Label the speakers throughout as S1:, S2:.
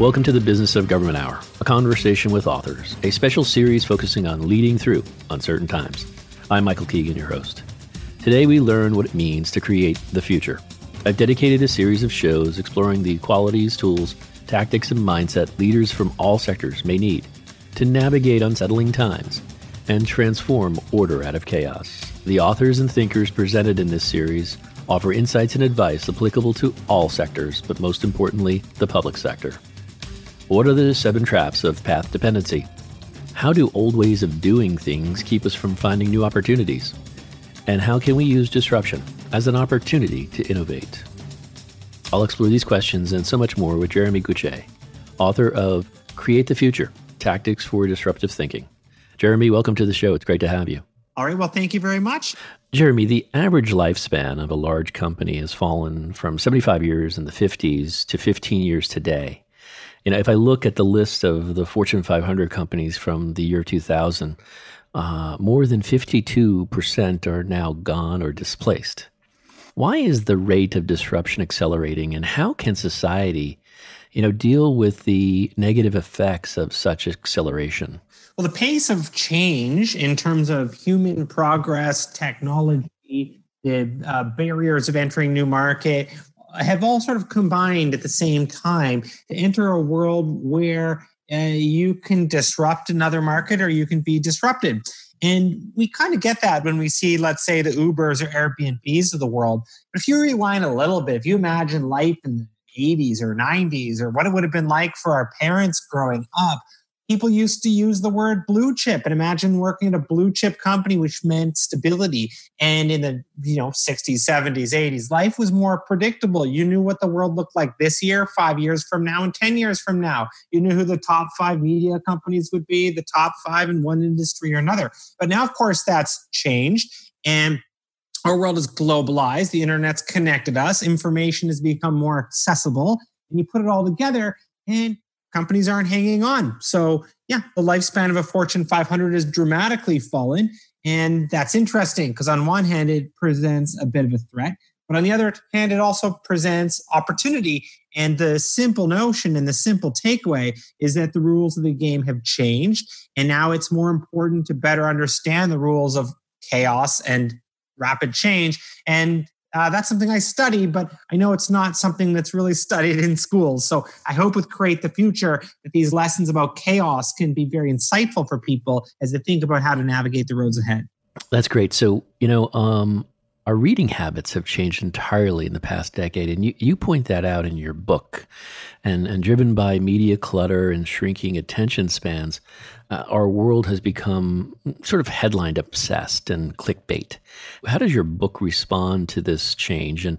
S1: Welcome to the Business of Government Hour, a conversation with authors, a special series focusing on leading through uncertain times. I'm Michael Keegan, your host. Today we learn what it means to create the future. I've dedicated a series of shows exploring the qualities, tools, tactics, and mindset leaders from all sectors may need to navigate unsettling times and transform order out of chaos. The authors and thinkers presented in this series offer insights and advice applicable to all sectors, but most importantly, the public sector. What are the seven traps of path dependency? How do old ways of doing things keep us from finding new opportunities? And how can we use disruption as an opportunity to innovate? I'll explore these questions and so much more with Jeremy Gutsche, author of Create the Future Tactics for Disruptive Thinking. Jeremy, welcome to the show. It's great to have you.
S2: All right. Well, thank you very much.
S1: Jeremy, the average lifespan of a large company has fallen from 75 years in the 50s to 15 years today you know, if I look at the list of the Fortune 500 companies from the year 2000, uh, more than 52% are now gone or displaced. Why is the rate of disruption accelerating, and how can society, you know, deal with the negative effects of such acceleration?
S2: Well, the pace of change in terms of human progress, technology, the uh, barriers of entering new market have all sort of combined at the same time to enter a world where uh, you can disrupt another market or you can be disrupted. And we kind of get that when we see, let's say, the Ubers or Airbnbs of the world. But if you rewind a little bit, if you imagine life in the 80s or 90s or what it would have been like for our parents growing up, people used to use the word blue chip and imagine working at a blue chip company which meant stability. And in the you know 60s 70s 80s life was more predictable. You knew what the world looked like this year 5 years from now and 10 years from now. You knew who the top 5 media companies would be the top 5 in one industry or another. But now of course that's changed and our world is globalized. The internet's connected us. Information has become more accessible and you put it all together and companies aren't hanging on. So, yeah, the lifespan of a Fortune 500 has dramatically fallen. And that's interesting because, on one hand, it presents a bit of a threat. But on the other hand, it also presents opportunity. And the simple notion and the simple takeaway is that the rules of the game have changed. And now it's more important to better understand the rules of chaos and rapid change and uh, that's something I study, but I know it's not something that's really studied in schools. So I hope with Create the Future that these lessons about chaos can be very insightful for people as they think about how to navigate the roads ahead.
S1: That's great. So, you know, um, our reading habits have changed entirely in the past decade, and you, you point that out in your book. And, and driven by media clutter and shrinking attention spans, uh, our world has become sort of headline obsessed and clickbait. How does your book respond to this change? And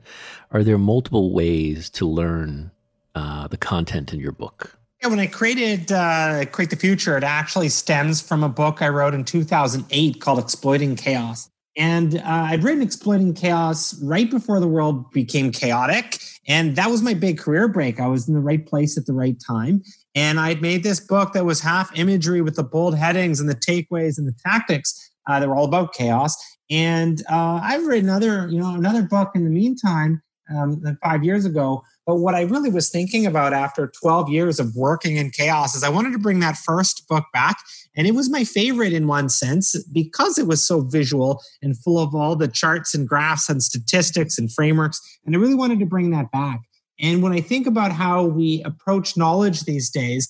S1: are there multiple ways to learn uh, the content in your book?
S2: Yeah, when I created uh, Create the Future, it actually stems from a book I wrote in 2008 called Exploiting Chaos. And uh, I'd written Exploiting Chaos right before the world became chaotic. And that was my big career break. I was in the right place at the right time. And I'd made this book that was half imagery with the bold headings and the takeaways and the tactics uh, that were all about chaos. And uh, I've written another, you know, another book in the meantime, um, five years ago. But what I really was thinking about after 12 years of working in chaos is I wanted to bring that first book back. And it was my favorite in one sense because it was so visual and full of all the charts and graphs and statistics and frameworks. And I really wanted to bring that back. And when I think about how we approach knowledge these days,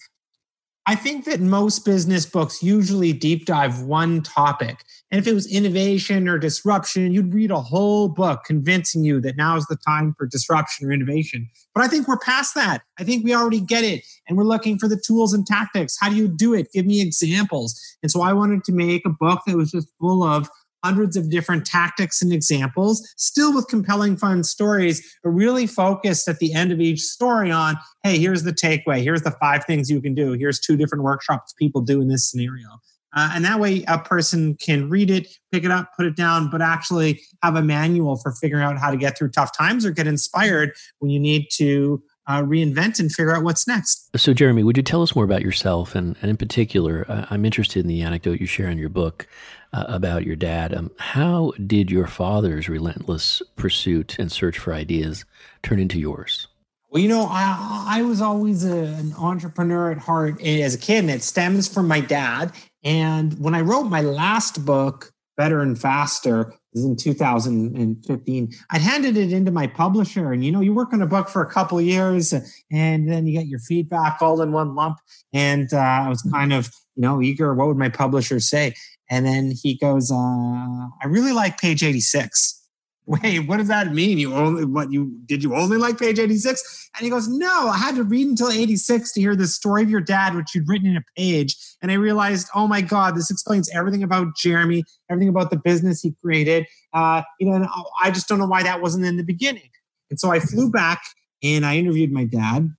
S2: I think that most business books usually deep dive one topic. And if it was innovation or disruption, you'd read a whole book convincing you that now is the time for disruption or innovation. But I think we're past that. I think we already get it. And we're looking for the tools and tactics. How do you do it? Give me examples. And so I wanted to make a book that was just full of hundreds of different tactics and examples, still with compelling, fun stories, but really focused at the end of each story on hey, here's the takeaway. Here's the five things you can do. Here's two different workshops people do in this scenario. Uh, and that way, a person can read it, pick it up, put it down, but actually have a manual for figuring out how to get through tough times or get inspired when you need to uh, reinvent and figure out what's next.
S1: So, Jeremy, would you tell us more about yourself? And, and in particular, uh, I'm interested in the anecdote you share in your book uh, about your dad. Um, how did your father's relentless pursuit and search for ideas turn into yours?
S2: Well, you know, I, I was always a, an entrepreneur at heart as a kid, and it stems from my dad. And when I wrote my last book, Better and Faster, in 2015. I'd handed it into my publisher, and you know, you work on a book for a couple years, and then you get your feedback all in one lump. And uh, I was kind of, you know, eager. What would my publisher say? And then he goes, uh, I really like page 86. Wait, what does that mean? You only what you did you only like page 86? And he goes, No, I had to read until 86 to hear the story of your dad, which you'd written in a page. And I realized, oh my God, this explains everything about Jeremy, everything about the business he created. Uh, you know, and I just don't know why that wasn't in the beginning. And so I flew back and I interviewed my dad.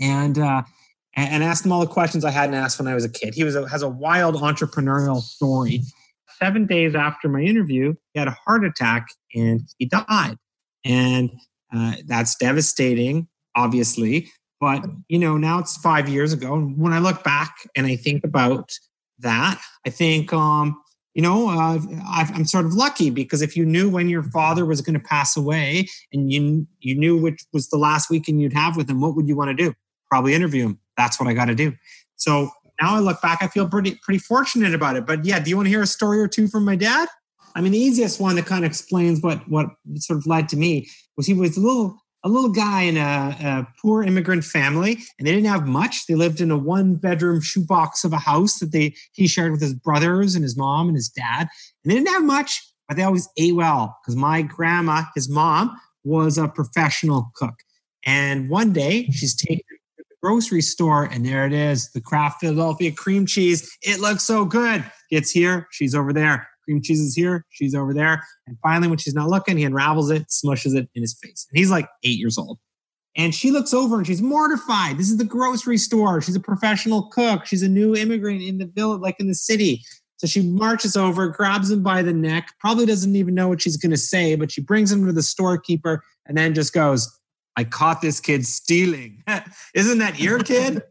S2: And uh, and asked him all the questions I hadn't asked when I was a kid. He was a, has a wild entrepreneurial story. Seven days after my interview, he had a heart attack and he died. And uh, that's devastating, obviously. But, you know, now it's five years ago. And when I look back and I think about that, I think, um, you know, uh, I'm sort of lucky because if you knew when your father was going to pass away and you you knew which was the last weekend you'd have with him, what would you want to do? Probably interview him that's what I got to do. So now I look back, I feel pretty pretty fortunate about it. But yeah, do you want to hear a story or two from my dad? I mean, the easiest one that kind of explains what what sort of led to me was he was a little a little guy in a, a poor immigrant family, and they didn't have much. They lived in a one bedroom shoebox of a house that they he shared with his brothers and his mom and his dad. And they didn't have much, but they always ate well because my grandma, his mom, was a professional cook. And one day she's taking grocery store, and there it is the Kraft Philadelphia cream cheese. It looks so good. It's here, she's over there. Cream cheese is here, she's over there. And finally, when she's not looking, he unravels it, smushes it in his face. And he's like eight years old. And she looks over and she's mortified. This is the grocery store. She's a professional cook. She's a new immigrant in the village, like in the city. So she marches over, grabs him by the neck, probably doesn't even know what she's going to say, but she brings him to the storekeeper and then just goes, I caught this kid stealing. Isn't that your kid?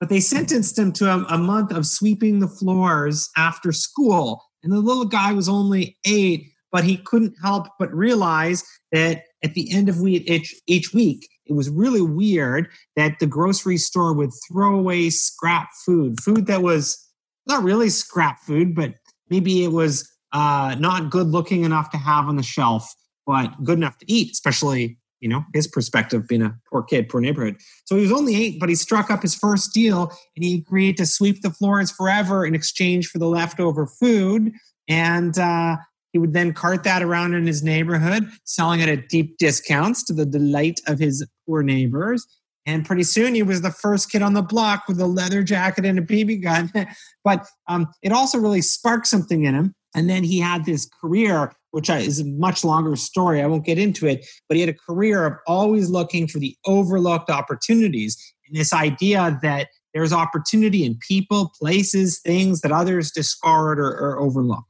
S2: but they sentenced him to a, a, month of sweeping the floors after school. And the little guy was only eight, but he couldn't help but realize that at the end of each, each week, it was really weird that the grocery store would throw away scrap food, food that was not really scrap food, but maybe it was uh, not good looking enough to have on the shelf, but good enough to eat, especially you know, his perspective being a poor kid, poor neighborhood. So he was only eight, but he struck up his first deal and he agreed to sweep the floors forever in exchange for the leftover food. And uh, he would then cart that around in his neighborhood, selling it at deep discounts to the delight of his poor neighbors. And pretty soon he was the first kid on the block with a leather jacket and a BB gun. but um, it also really sparked something in him. And then he had this career which is a much longer story. I won't get into it, but he had a career of always looking for the overlooked opportunities and this idea that there's opportunity in people, places, things that others discard or, or overlook.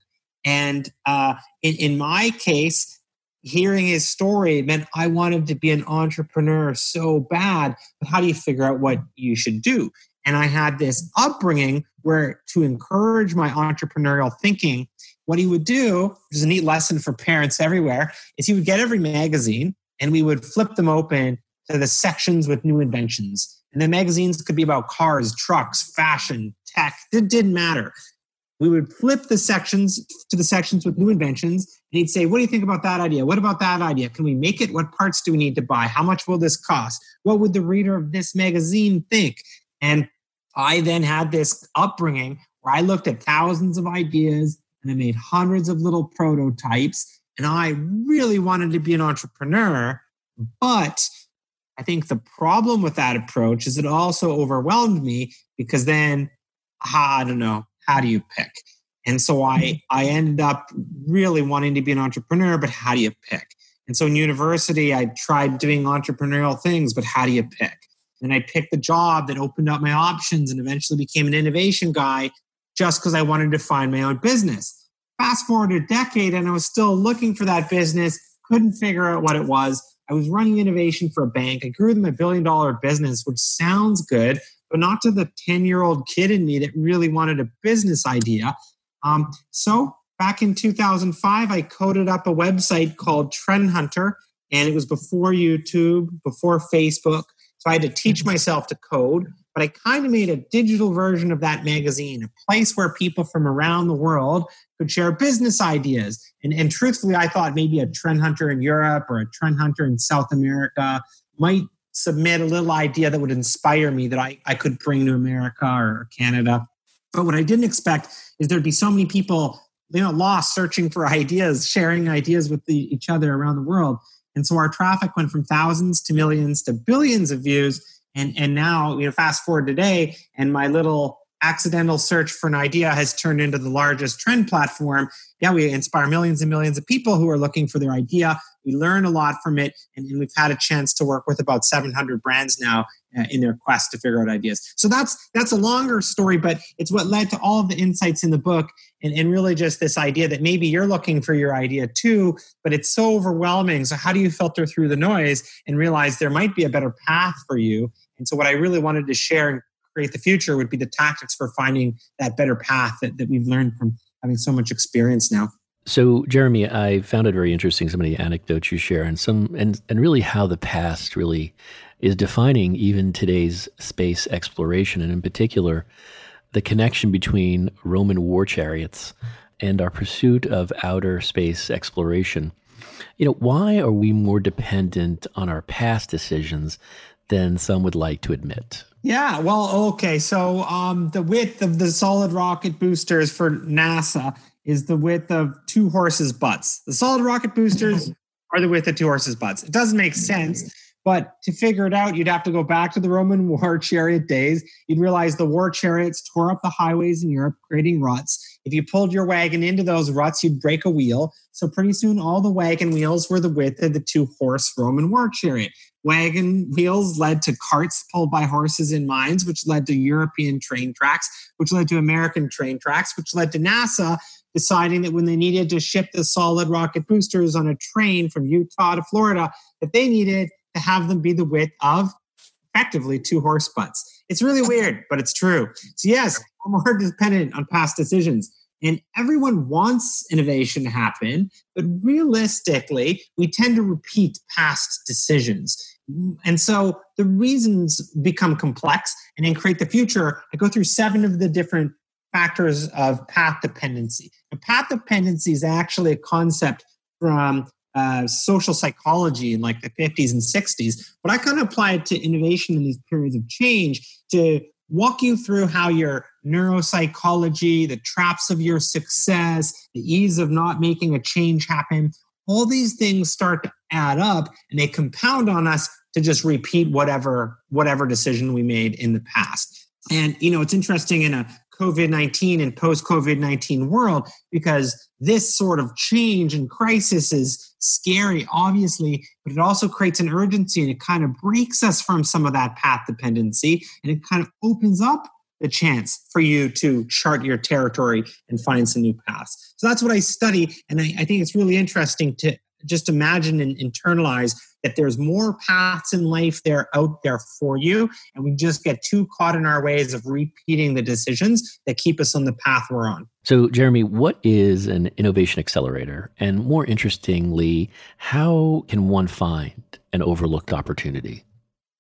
S2: And uh, in, in my case, hearing his story meant I wanted to be an entrepreneur so bad. But how do you figure out what you should do? And I had this upbringing where to encourage my entrepreneurial thinking, what he would do, which is a neat lesson for parents everywhere, is he would get every magazine and we would flip them open to the sections with new inventions. And the magazines could be about cars, trucks, fashion, tech. It didn't matter. We would flip the sections to the sections with new inventions, and he'd say, What do you think about that idea? What about that idea? Can we make it? What parts do we need to buy? How much will this cost? What would the reader of this magazine think? And I then had this upbringing where I looked at thousands of ideas and I made hundreds of little prototypes. And I really wanted to be an entrepreneur. But I think the problem with that approach is it also overwhelmed me because then, I don't know, how do you pick? And so I, mm-hmm. I ended up really wanting to be an entrepreneur, but how do you pick? And so in university, I tried doing entrepreneurial things, but how do you pick? And I picked the job that opened up my options and eventually became an innovation guy just because I wanted to find my own business. Fast forward a decade, and I was still looking for that business, couldn't figure out what it was. I was running innovation for a bank. I grew them a billion dollar business, which sounds good, but not to the 10 year old kid in me that really wanted a business idea. Um, so back in 2005, I coded up a website called Trend Hunter, and it was before YouTube, before Facebook. So I had to teach myself to code, but I kind of made a digital version of that magazine, a place where people from around the world could share business ideas. And, and truthfully, I thought maybe a trend hunter in Europe or a trend hunter in South America might submit a little idea that would inspire me that I, I could bring to America or Canada. But what I didn't expect is there'd be so many people, you know, lost searching for ideas, sharing ideas with the, each other around the world. And so our traffic went from thousands to millions to billions of views. And, and now, you know, fast forward today, and my little accidental search for an idea has turned into the largest trend platform. Yeah, we inspire millions and millions of people who are looking for their idea. We learn a lot from it, and, and we've had a chance to work with about 700 brands now uh, in their quest to figure out ideas. So that's that's a longer story, but it's what led to all of the insights in the book, and, and really just this idea that maybe you're looking for your idea too, but it's so overwhelming. So how do you filter through the noise and realize there might be a better path for you? And so what I really wanted to share and create the future would be the tactics for finding that better path that, that we've learned from having so much experience now.
S1: So, Jeremy, I found it very interesting some of the anecdotes you share, and some, and and really how the past really is defining even today's space exploration, and in particular, the connection between Roman war chariots and our pursuit of outer space exploration. You know, why are we more dependent on our past decisions than some would like to admit?
S2: Yeah, well, okay. So um, the width of the solid rocket boosters for NASA is the width of two horses' butts. The solid rocket boosters are the width of two horses' butts. It doesn't make sense, but to figure it out, you'd have to go back to the Roman war chariot days. You'd realize the war chariots tore up the highways in Europe, creating ruts. If you pulled your wagon into those ruts, you'd break a wheel. So pretty soon, all the wagon wheels were the width of the two horse Roman war chariot. Wagon wheels led to carts pulled by horses in mines, which led to European train tracks, which led to American train tracks, which led to NASA deciding that when they needed to ship the solid rocket boosters on a train from Utah to Florida, that they needed to have them be the width of effectively two horse butts. It's really weird, but it's true. So, yes, more dependent on past decisions. And everyone wants innovation to happen, but realistically, we tend to repeat past decisions. And so the reasons become complex. And in Create the Future, I go through seven of the different factors of path dependency. And path dependency is actually a concept from uh, social psychology in like the 50s and 60s, but I kind of apply it to innovation in these periods of change to walk you through how your neuropsychology, the traps of your success, the ease of not making a change happen, all these things start to add up and they compound on us to just repeat whatever whatever decision we made in the past. And you know, it's interesting in a COVID 19 and post COVID 19 world because this sort of change and crisis is scary, obviously, but it also creates an urgency and it kind of breaks us from some of that path dependency and it kind of opens up the chance for you to chart your territory and find some new paths. So that's what I study. And I, I think it's really interesting to just imagine and internalize that there's more paths in life there out there for you and we just get too caught in our ways of repeating the decisions that keep us on the path we're on.
S1: So jeremy what is an innovation accelerator? And more interestingly how can one find an overlooked opportunity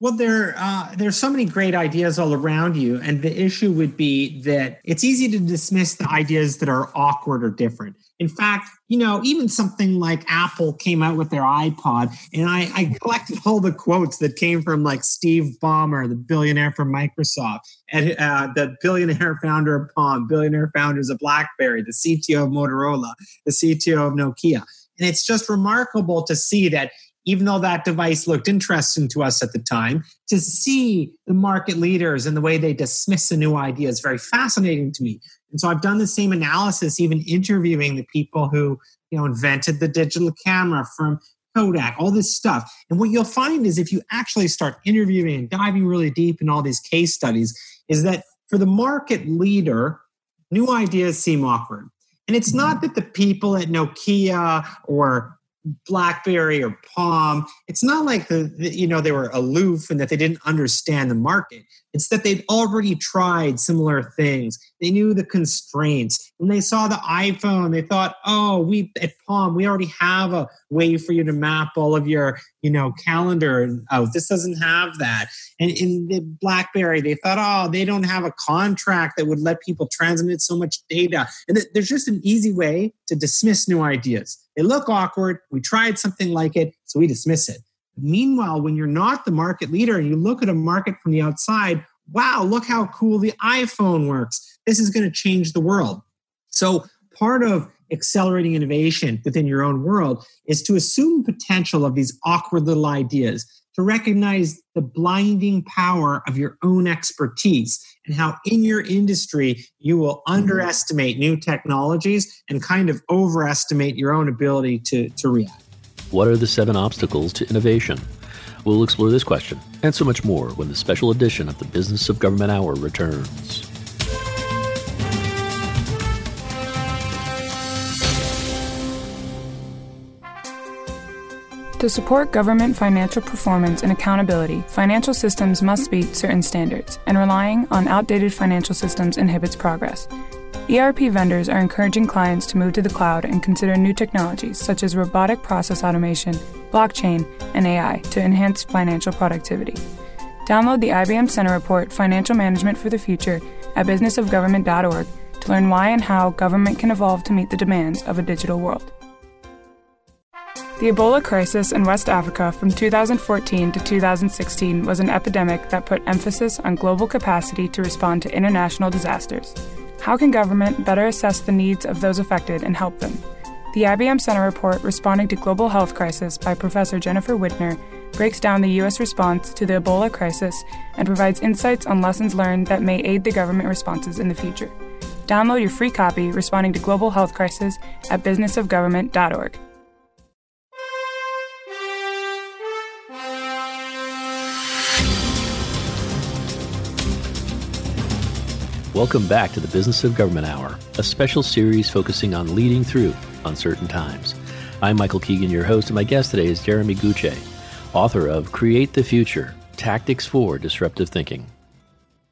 S2: Well, there uh, there's so many great ideas all around you, and the issue would be that it's easy to dismiss the ideas that are awkward or different. In fact, you know, even something like Apple came out with their iPod, and I, I collected all the quotes that came from like Steve Ballmer, the billionaire from Microsoft, and uh, the billionaire founder of Palm, billionaire founders of BlackBerry, the CTO of Motorola, the CTO of Nokia. And it's just remarkable to see that even though that device looked interesting to us at the time, to see the market leaders and the way they dismiss a new idea is very fascinating to me. And so I've done the same analysis, even interviewing the people who you know invented the digital camera from Kodak, all this stuff. And what you'll find is if you actually start interviewing and diving really deep in all these case studies, is that for the market leader, new ideas seem awkward. And it's not mm-hmm. that the people at Nokia or blackberry or palm. It's not like the, the, you know they were aloof and that they didn't understand the market it's that they'd already tried similar things. They knew the constraints. When they saw the iphone they thought oh we at palm we already have a way for you to map all of your you know calendar. Oh this doesn't have that. And in the blackberry they thought oh they don't have a contract that would let people transmit so much data. And there's just an easy way to dismiss new ideas. They look awkward. We tried something like it, so we dismiss it. Meanwhile, when you're not the market leader and you look at a market from the outside, wow, look how cool the iPhone works. This is going to change the world. So, part of accelerating innovation within your own world is to assume potential of these awkward little ideas to recognize the blinding power of your own expertise and how in your industry you will mm-hmm. underestimate new technologies and kind of overestimate your own ability to, to react.
S1: What are the seven obstacles to innovation? We'll explore this question and so much more when the special edition of the Business of Government Hour returns.
S3: To support government financial performance and accountability, financial systems must meet certain standards, and relying on outdated financial systems inhibits progress. ERP vendors are encouraging clients to move to the cloud and consider new technologies such as robotic process automation, blockchain, and AI to enhance financial productivity. Download the IBM Center Report Financial Management for the Future at businessofgovernment.org to learn why and how government can evolve to meet the demands of a digital world. The Ebola crisis in West Africa from 2014 to 2016 was an epidemic that put emphasis on global capacity to respond to international disasters. How can government better assess the needs of those affected and help them? The IBM Center report, Responding to Global Health Crisis by Professor Jennifer Widner, breaks down the U.S. response to the Ebola crisis and provides insights on lessons learned that may aid the government responses in the future. Download your free copy, Responding to Global Health Crisis, at businessofgovernment.org.
S1: Welcome back to the Business of Government Hour, a special series focusing on leading through uncertain times. I'm Michael Keegan, your host, and my guest today is Jeremy Gutsche, author of Create the Future Tactics for Disruptive Thinking.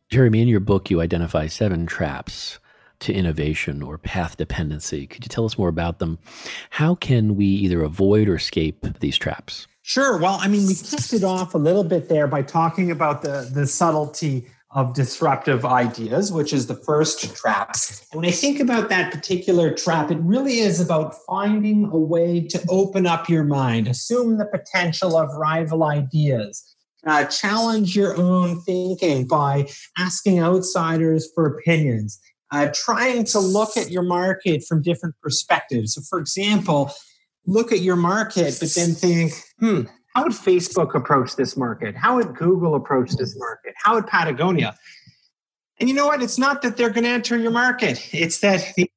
S1: Jeremy, in your book, you identify seven traps to innovation or path dependency. Could you tell us more about them? How can we either avoid or escape these traps?
S2: Sure. Well, I mean, we kicked it off a little bit there by talking about the, the subtlety of disruptive ideas, which is the first trap. And when I think about that particular trap, it really is about finding a way to open up your mind, assume the potential of rival ideas, uh, challenge your own thinking by asking outsiders for opinions, uh, trying to look at your market from different perspectives. So, for example, look at your market, but then think, hmm, how would Facebook approach this market? How would Google approach this market? How would Patagonia? And you know what? It's not that they're going to enter your market. It's that the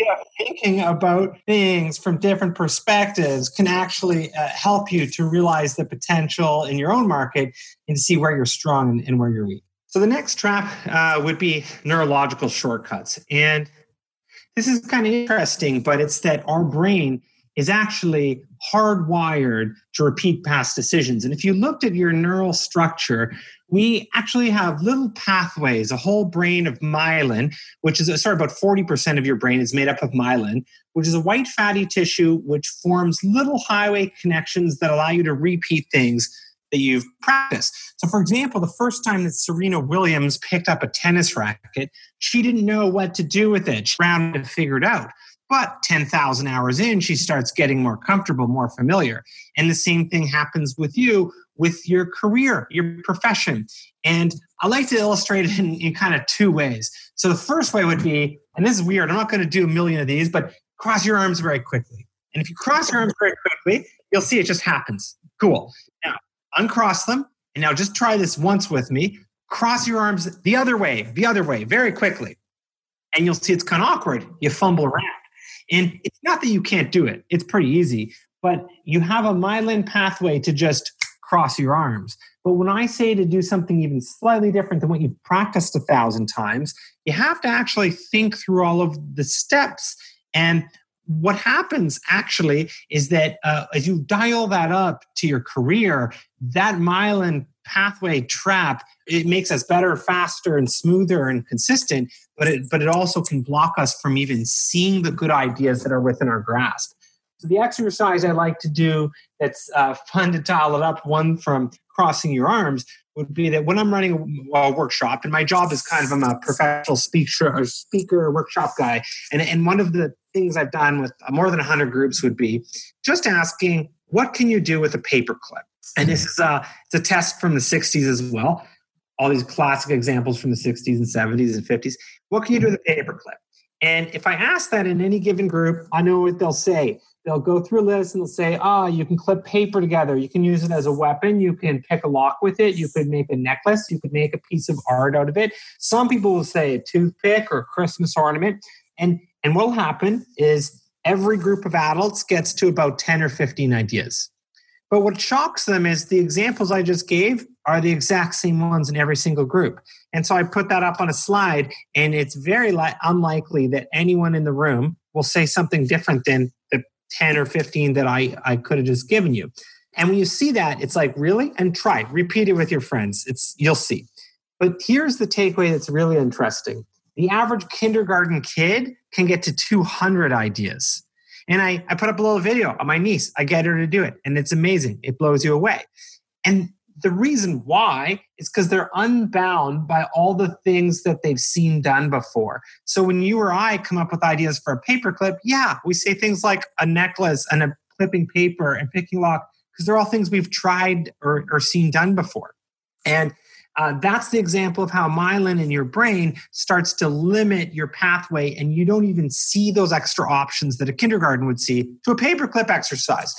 S2: idea of thinking about things from different perspectives can actually uh, help you to realize the potential in your own market and see where you're strong and, where you're weak. So the next trap uh, would be neurological shortcuts. And this is kind of interesting, but it's that our brain is actually hardwired to repeat past decisions. And if you looked at your neural structure, we actually have little pathways, a whole brain of myelin, which is, sorry, about 40% of your brain is made up of myelin, which is a white fatty tissue which forms little highway connections that allow you to repeat things that you've practiced. So, for example, the first time that Serena Williams picked up a tennis racket, she didn't know what to do with it. She ran to figure it out. But 10,000 hours in, she starts getting more comfortable, more familiar. And the same thing happens with you with your career, your profession. And I like to illustrate it in, in kind of two ways. So the first way would be, and this is weird, I'm not going to do a million of these, but cross your arms very quickly. And if you cross your arms very quickly, you'll see it just happens. Cool. Now, uncross them. And now just try this once with me. Cross your arms the other way, the other way, very quickly. And you'll see it's kind of awkward. You fumble around. And it's not that you can't do it, it's pretty easy, but you have a myelin pathway to just cross your arms. But when I say to do something even slightly different than what you've practiced a thousand times, you have to actually think through all of the steps. And what happens actually is that uh, as you dial that up to your career, that myelin pathway trap it makes us better, faster, and smoother and consistent. But it but it also can block us from even seeing the good ideas that are within our grasp. So the exercise I like to do that's uh, fun to dial it up, one from crossing your arms, would be that when I'm running a workshop, and my job is kind of I'm a professional speaker, or speaker workshop guy, and, and one of the things I've done with more than 100 groups would be just asking, what can you do with a paperclip? And this is a, it's a test from the 60s as well. All these classic examples from the 60s and 70s and 50s. What can you do with a paperclip? And if I ask that in any given group, I know what they'll say. They'll go through a list and they'll say, ah, oh, you can clip paper together. You can use it as a weapon. You can pick a lock with it. You could make a necklace. You could make a piece of art out of it. Some people will say a toothpick or a Christmas ornament. And, and what will happen is every group of adults gets to about 10 or 15 ideas. But what shocks them is the examples I just gave are the exact same ones in every single group. And so I put that up on a slide, and it's very li- unlikely that anyone in the room will say something different than the 10 or 15 that I, I could have just given you. And when you see that, it's like, really? And try. Repeat it with your friends. It's you'll see. But here's the takeaway that's really interesting. The average kindergarten kid can get to 200 ideas. And I, I put up a little video on my niece. I get her to do it, and it's amazing. It blows you away. And the reason why is because they're unbound by all the things that they've seen done before. So when you or I come up with ideas for a paperclip, yeah, we say things like a necklace and a clipping paper and picking lock because they're all things we've tried or, or seen done before. And uh, that's the example of how myelin in your brain starts to limit your pathway, and you don't even see those extra options that a kindergarten would see to a paperclip exercise.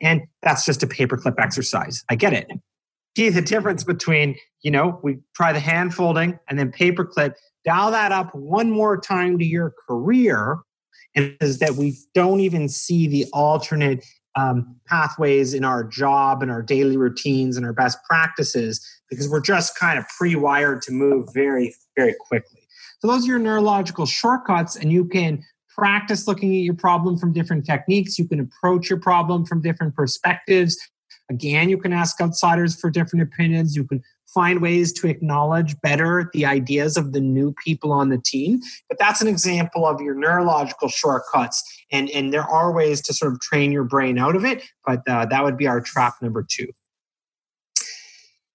S2: And that's just a paperclip exercise. I get it. See the difference between, you know, we try the hand folding and then paperclip, dial that up one more time to your career, and is that we don't even see the alternate um, pathways in our job and our daily routines and our best practices because we're just kind of pre-wired to move very very quickly. So those are your neurological shortcuts and you can practice looking at your problem from different techniques. You can approach your problem from different perspectives. Again you can ask outsiders for different opinions. You can find ways to acknowledge better the ideas of the new people on the team. But that's an example of your neurological shortcuts. And, and there are ways to sort of train your brain out of it, but uh, that would be our trap number two.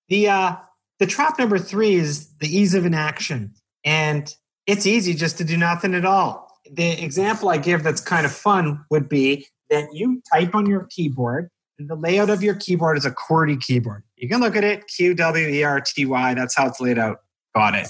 S2: The, uh, the trap number three is the ease of inaction. And it's easy just to do nothing at all. The example I give that's kind of fun would be that you type on your keyboard the layout of your keyboard is a QWERTY keyboard. You can look at it, Q W E R T Y. That's how it's laid out. Got it.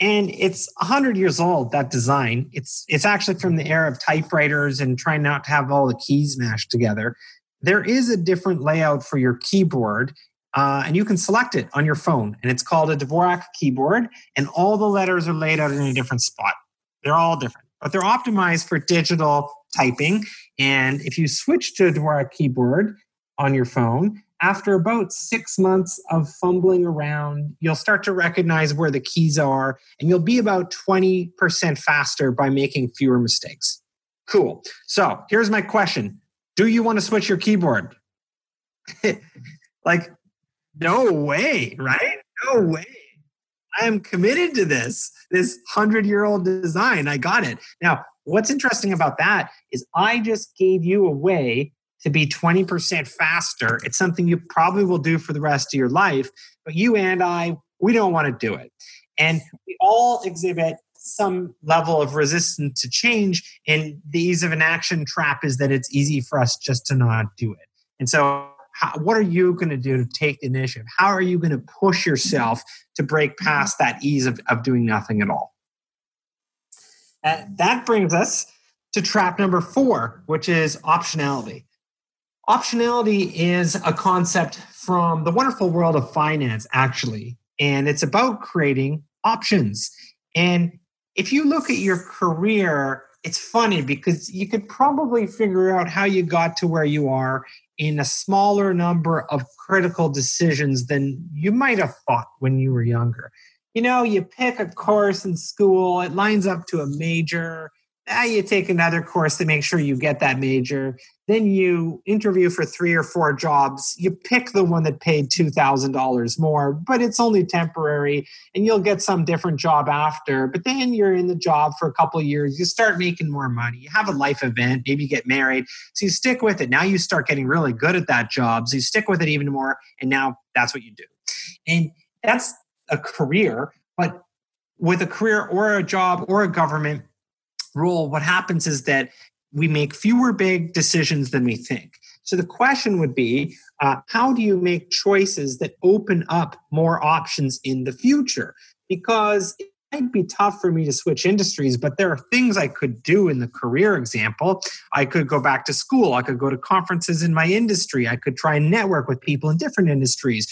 S2: And it's 100 years old, that design. It's, it's actually from the era of typewriters and trying not to have all the keys mashed together. There is a different layout for your keyboard, uh, and you can select it on your phone. And it's called a Dvorak keyboard, and all the letters are laid out in a different spot. They're all different, but they're optimized for digital typing. And if you switch to a Dvorak keyboard on your phone, after about six months of fumbling around, you'll start to recognize where the keys are, and you'll be about 20% faster by making fewer mistakes. Cool. So here's my question Do you want to switch your keyboard? like, no way, right? No way. I am committed to this, this 100 year old design. I got it. Now, What's interesting about that is I just gave you a way to be 20% faster, it's something you probably will do for the rest of your life. But you and I, we don't want to do it. And we all exhibit some level of resistance to change. And the ease of an action trap is that it's easy for us just to not do it. And so, how, what are you going to do to take the initiative? How are you going to push yourself to break past that ease of, of doing nothing at all? And that brings us to trap number four, which is optionality. Optionality is a concept from the wonderful world of finance, actually, and it's about creating options. And if you look at your career, it's funny because you could probably figure out how you got to where you are in a smaller number of critical decisions than you might have thought when you were younger. You know, you pick a course in school, it lines up to a major, now you take another course to make sure you get that major. Then you interview for three or four jobs. You pick the one that paid $2,000 more, but it's only temporary and you'll get some different job after. But then you're in the job for a couple years. You start making more money. You have a life event, maybe you get married. So you stick with it. Now you start getting really good at that job. So you stick with it even more. And now that's what you do. And that's a career. But with a career or a job or a government, role, what happens is that we make fewer big decisions than we think. So the question would be uh, how do you make choices that open up more options in the future? Because it might be tough for me to switch industries, but there are things I could do in the career example. I could go back to school. I could go to conferences in my industry. I could try and network with people in different industries.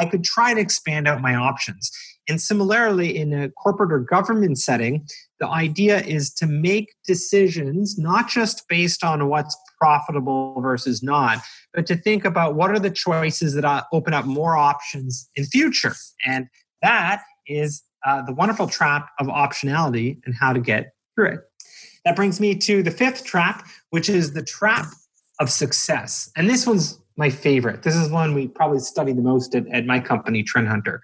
S2: I, could try to expand out my options. And similarly, in a corporate or government setting, the idea is to make decisions not just based on what's profitable versus not, but to think about what are the choices that open up more options in future. And that is uh, the wonderful trap of optionality and how to get through it. That brings me to the fifth trap, which is the trap of success. And this one's my favorite. This is one we probably study the most at, at my company, Trend Hunter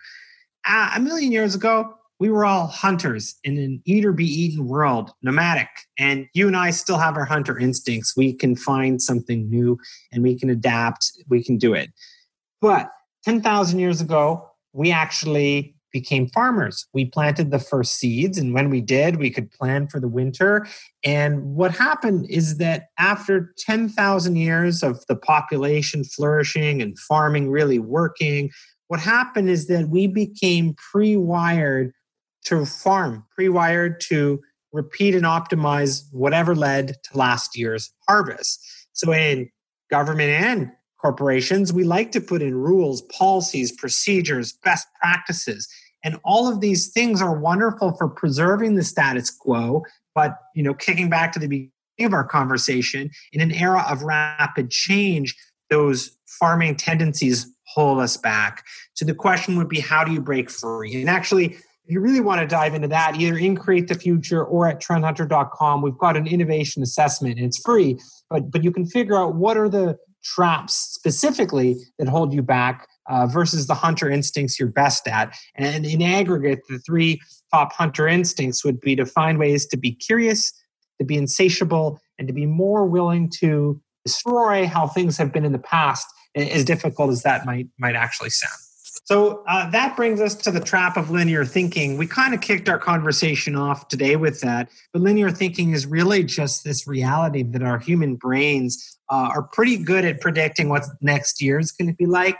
S2: uh, a million years ago, we were all hunters in an eat or be eaten world, nomadic. And you and I still have our hunter instincts. We can find something new and we can adapt, we can do it. But 10,000 years ago, we actually became farmers. We planted the first seeds, and when we did, we could plan for the winter. And what happened is that after 10,000 years of the population flourishing and farming really working, what happened is that we became pre-wired to farm, pre-wired to repeat and optimize whatever led to last year's harvest. So in government and corporations, we like to put in rules, policies, procedures, best practices. And all of these things are wonderful for preserving the status quo, but you know, kicking back to the beginning of our conversation, in an era of rapid change, those farming tendencies hold us back. So the question would be how do you break free? And actually, if you really want to dive into that, either in Create the Future or at trendhunter.com, we've got an innovation assessment and it's free, but, but you can figure out what are the traps specifically that hold you back uh, versus the hunter instincts you're best at. And in aggregate, the three top hunter instincts would be to find ways to be curious, to be insatiable, and to be more willing to destroy how things have been in the past as difficult as that might might actually sound. So uh, that brings us to the trap of linear thinking. We kind of kicked our conversation off today with that, but linear thinking is really just this reality that our human brains uh, are pretty good at predicting what next year is going to be like,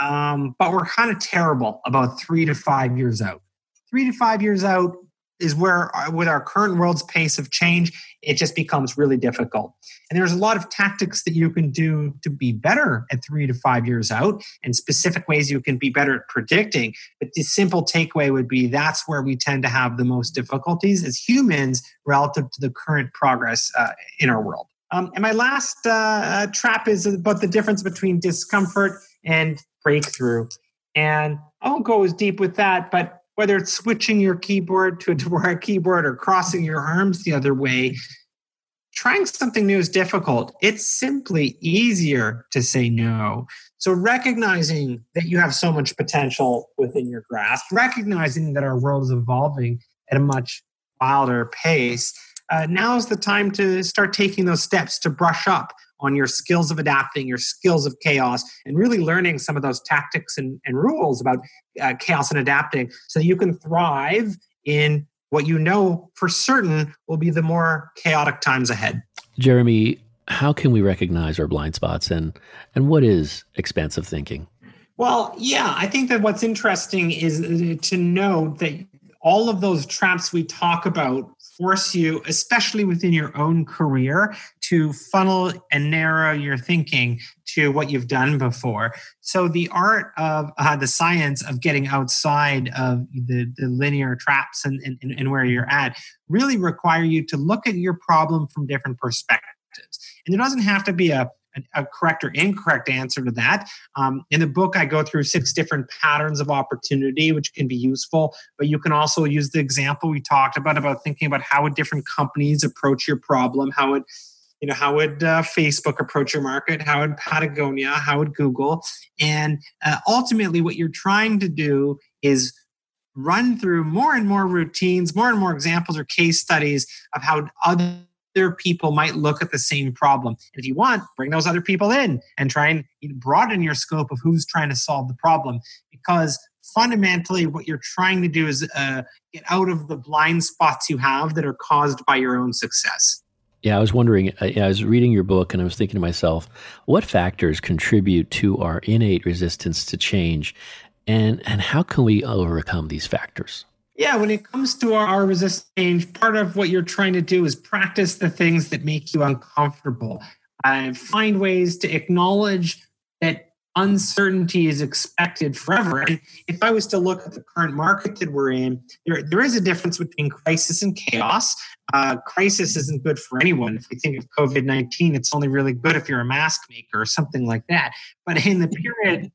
S2: um, but we're kind of terrible about three to five years out. Three to five years out, is where uh, with our current world's pace of change it just becomes really difficult and there's a lot of tactics that you can do to be better at three to five years out and specific ways you can be better at predicting but the simple takeaway would be that's where we tend to have the most difficulties as humans relative to the current progress uh, in our world um, and my last uh, trap is about the difference between discomfort and breakthrough and i won't go as deep with that but whether it's switching your keyboard to a Dvorak keyboard or crossing your arms the other way, trying something new is difficult. It's simply easier to say no. So, recognizing that you have so much potential within your grasp, recognizing that our world is evolving at a much wilder pace, uh, now is the time to start taking those steps to brush up on your skills of adapting, your skills of chaos, and really learning some of those tactics and, and rules about uh, chaos and adapting so you can thrive in what you know for certain will be the more chaotic times ahead.
S1: Jeremy, how can we recognize our blind spots and and what is expansive thinking?
S2: Well, yeah, I think that what's interesting is to know that all of those traps we talk about force you, especially within your own career, to funnel and narrow your thinking to what you've done before. So, the art of uh, the science of getting outside of the, the linear traps and, and, and where you're at really require you to look at your problem from different perspectives. And there doesn't have to be a a correct or incorrect answer to that. Um, in the book, I go through six different patterns of opportunity, which can be useful. But you can also use the example we talked about about thinking about how would different companies approach your problem, how would you know how would uh, facebook approach your market how would patagonia how would google and uh, ultimately what you're trying to do is run through more and more routines more and more examples or case studies of how other other people might look at the same problem. If you want, bring those other people in and try and broaden your scope of who's trying to solve the problem. Because fundamentally, what you're trying to do is uh, get out of the blind spots you have that are caused by your own success.
S1: Yeah, I was wondering. Uh, I was reading your book and I was thinking to myself, what factors contribute to our innate resistance to change, and and how can we overcome these factors?
S2: Yeah, when it comes to our, our resist change, part of what you're trying to do is practice the things that make you uncomfortable. Uh, find ways to acknowledge that uncertainty is expected forever. And if I was to look at the current market that we're in, there, there is a difference between crisis and chaos. Uh, crisis isn't good for anyone. If you think of COVID 19, it's only really good if you're a mask maker or something like that. But in the period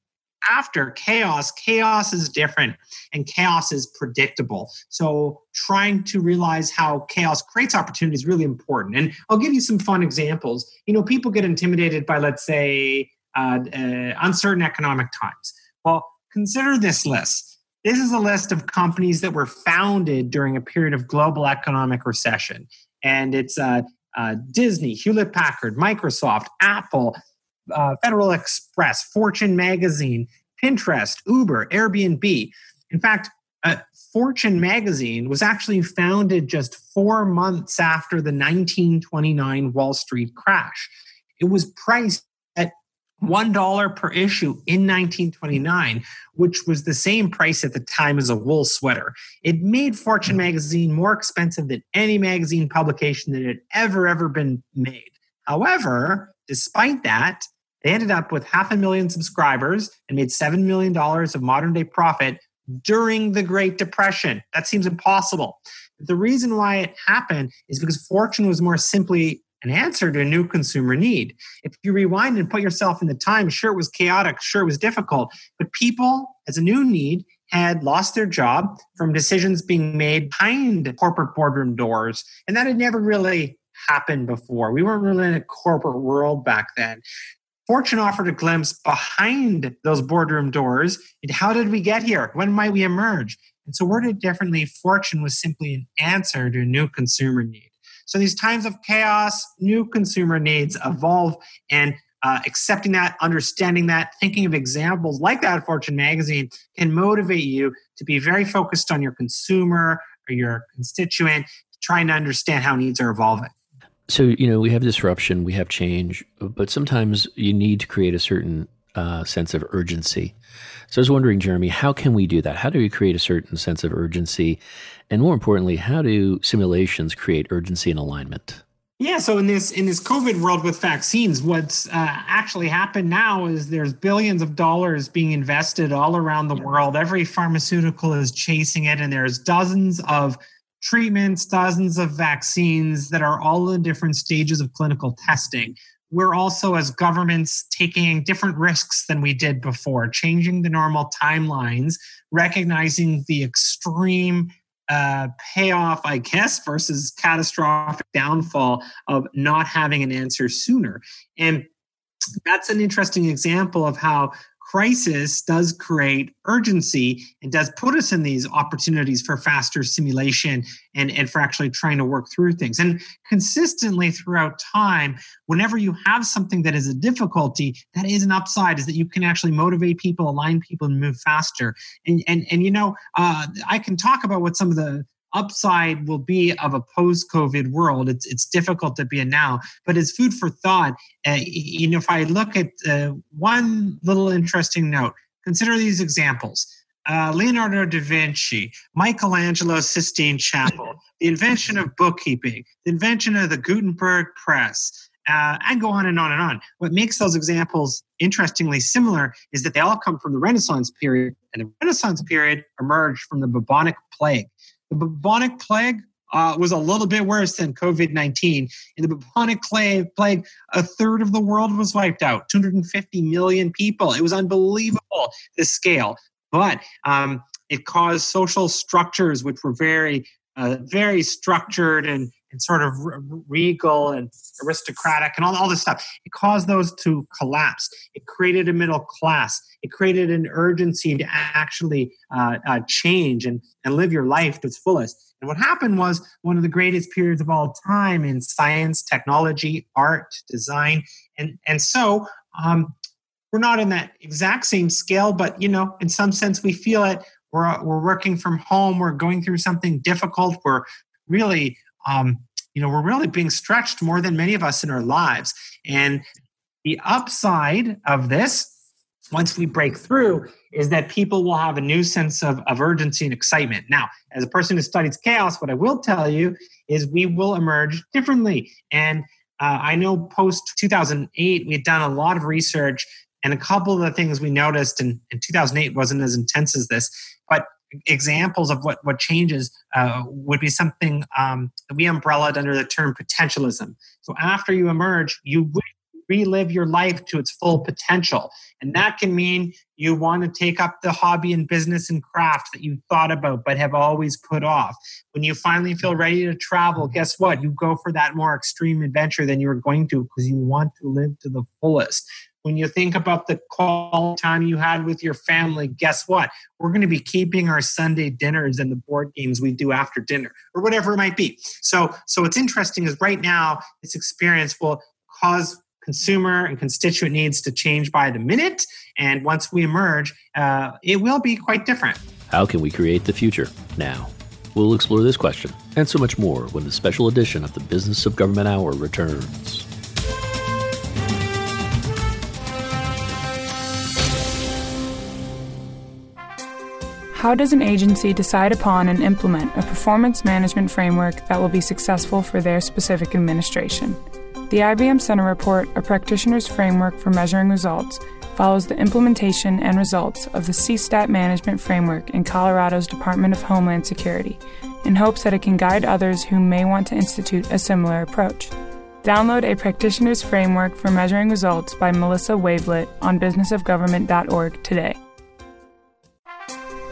S2: after chaos, chaos is different and chaos is predictable. So, trying to realize how chaos creates opportunity is really important. And I'll give you some fun examples. You know, people get intimidated by, let's say, uh, uh, uncertain economic times. Well, consider this list. This is a list of companies that were founded during a period of global economic recession. And it's uh, uh Disney, Hewlett Packard, Microsoft, Apple, uh, Federal Express, Fortune Magazine, Pinterest, Uber, Airbnb. In fact, uh, Fortune magazine was actually founded just four months after the 1929 Wall Street crash. It was priced at $1 per issue in 1929, which was the same price at the time as a wool sweater. It made Fortune magazine more expensive than any magazine publication that had ever, ever been made. However, despite that, they ended up with half a million subscribers and made $7 million of modern day profit during the Great Depression. That seems impossible. The reason why it happened is because Fortune was more simply an answer to a new consumer need. If you rewind and put yourself in the time, sure, it was chaotic, sure, it was difficult, but people, as a new need, had lost their job from decisions being made behind corporate boardroom doors. And that had never really happened before. We weren't really in a corporate world back then. Fortune offered a glimpse behind those boardroom doors. And how did we get here? When might we emerge? And so, worded differently, Fortune was simply an answer to a new consumer need. So, these times of chaos, new consumer needs evolve, and uh, accepting that, understanding that, thinking of examples like that Fortune magazine can motivate you to be very focused on your consumer or your constituent, trying to understand how needs are evolving
S1: so you know we have disruption we have change but sometimes you need to create a certain uh, sense of urgency. So i was wondering jeremy how can we do that? How do we create a certain sense of urgency? And more importantly how do simulations create urgency and alignment?
S2: Yeah, so in this in this COVID world with vaccines, what's uh, actually happened now is there's billions of dollars being invested all around the world. Every pharmaceutical is chasing it, and there's dozens of treatments, dozens of vaccines that are all in different stages of clinical testing. We're also, as governments, taking different risks than we did before, changing the normal timelines, recognizing the extreme uh, payoff, I guess, versus catastrophic downfall of not having an answer sooner. And that's an interesting example of how crisis does create urgency and does put us in these opportunities for faster simulation and, and for actually trying to work through things. And consistently throughout time, whenever you have something that is a difficulty, that is an upside, is that you can actually motivate people, align people, and move faster. And and and you know, uh, I can talk about what some of the upside will be of a post-COVID world. It's it's difficult to be in now, but it's food for thought. Uh, you know, if I look at uh, one little interesting note, consider these examples. Uh, Leonardo da Vinci, Michelangelo's Sistine Chapel, the invention of bookkeeping, the invention of the Gutenberg press, uh, and go on and on and on. What makes those examples interestingly similar is that they all come from the Renaissance period, and the Renaissance period emerged from the bubonic plague. The bubonic plague uh, was a little bit worse than COVID 19. In the bubonic plague, a third of the world was wiped out 250 million people. It was unbelievable, the scale. But um, it caused social structures which were very, uh, very structured and, and sort of regal and aristocratic and all, all this stuff. It caused those to collapse. It created a middle class. It created an urgency to actually uh, uh, change and, and live your life to its fullest. And what happened was one of the greatest periods of all time in science, technology, art, design. And, and so um, we're not in that exact same scale, but you know, in some sense, we feel it. We're, we're working from home. We're going through something difficult. We're really um, you know, we're really being stretched more than many of us in our lives. And the upside of this, once we break through, is that people will have a new sense of, of urgency and excitement. Now, as a person who studies chaos, what I will tell you is we will emerge differently. And uh, I know post 2008, we had done a lot of research, and a couple of the things we noticed in, in 2008 wasn't as intense as this, examples of what what changes uh, would be something um, we umbrellaed under the term potentialism. So after you emerge, you relive your life to its full potential, and that can mean you want to take up the hobby and business and craft that you thought about but have always put off. When you finally feel ready to travel, guess what? You go for that more extreme adventure than you were going to because you want to live to the fullest when you think about the call time you had with your family, guess what? We're going to be keeping our Sunday dinners and the board games we do after dinner or whatever it might be. So, so what's interesting is right now, this experience will cause consumer and constituent needs to change by the minute. And once we emerge, uh, it will be quite different.
S1: How can we create the future now? We'll explore this question and so much more when the special edition of the Business of Government Hour returns.
S3: How does an agency decide upon and implement a performance management framework that will be successful for their specific administration? The IBM Center Report, a practitioner's framework for measuring results, follows the implementation and results of the CSTAT management framework in Colorado's Department of Homeland Security in hopes that it can guide others who may want to institute a similar approach. Download a practitioner's framework for measuring results by Melissa Wavelet on businessofgovernment.org today.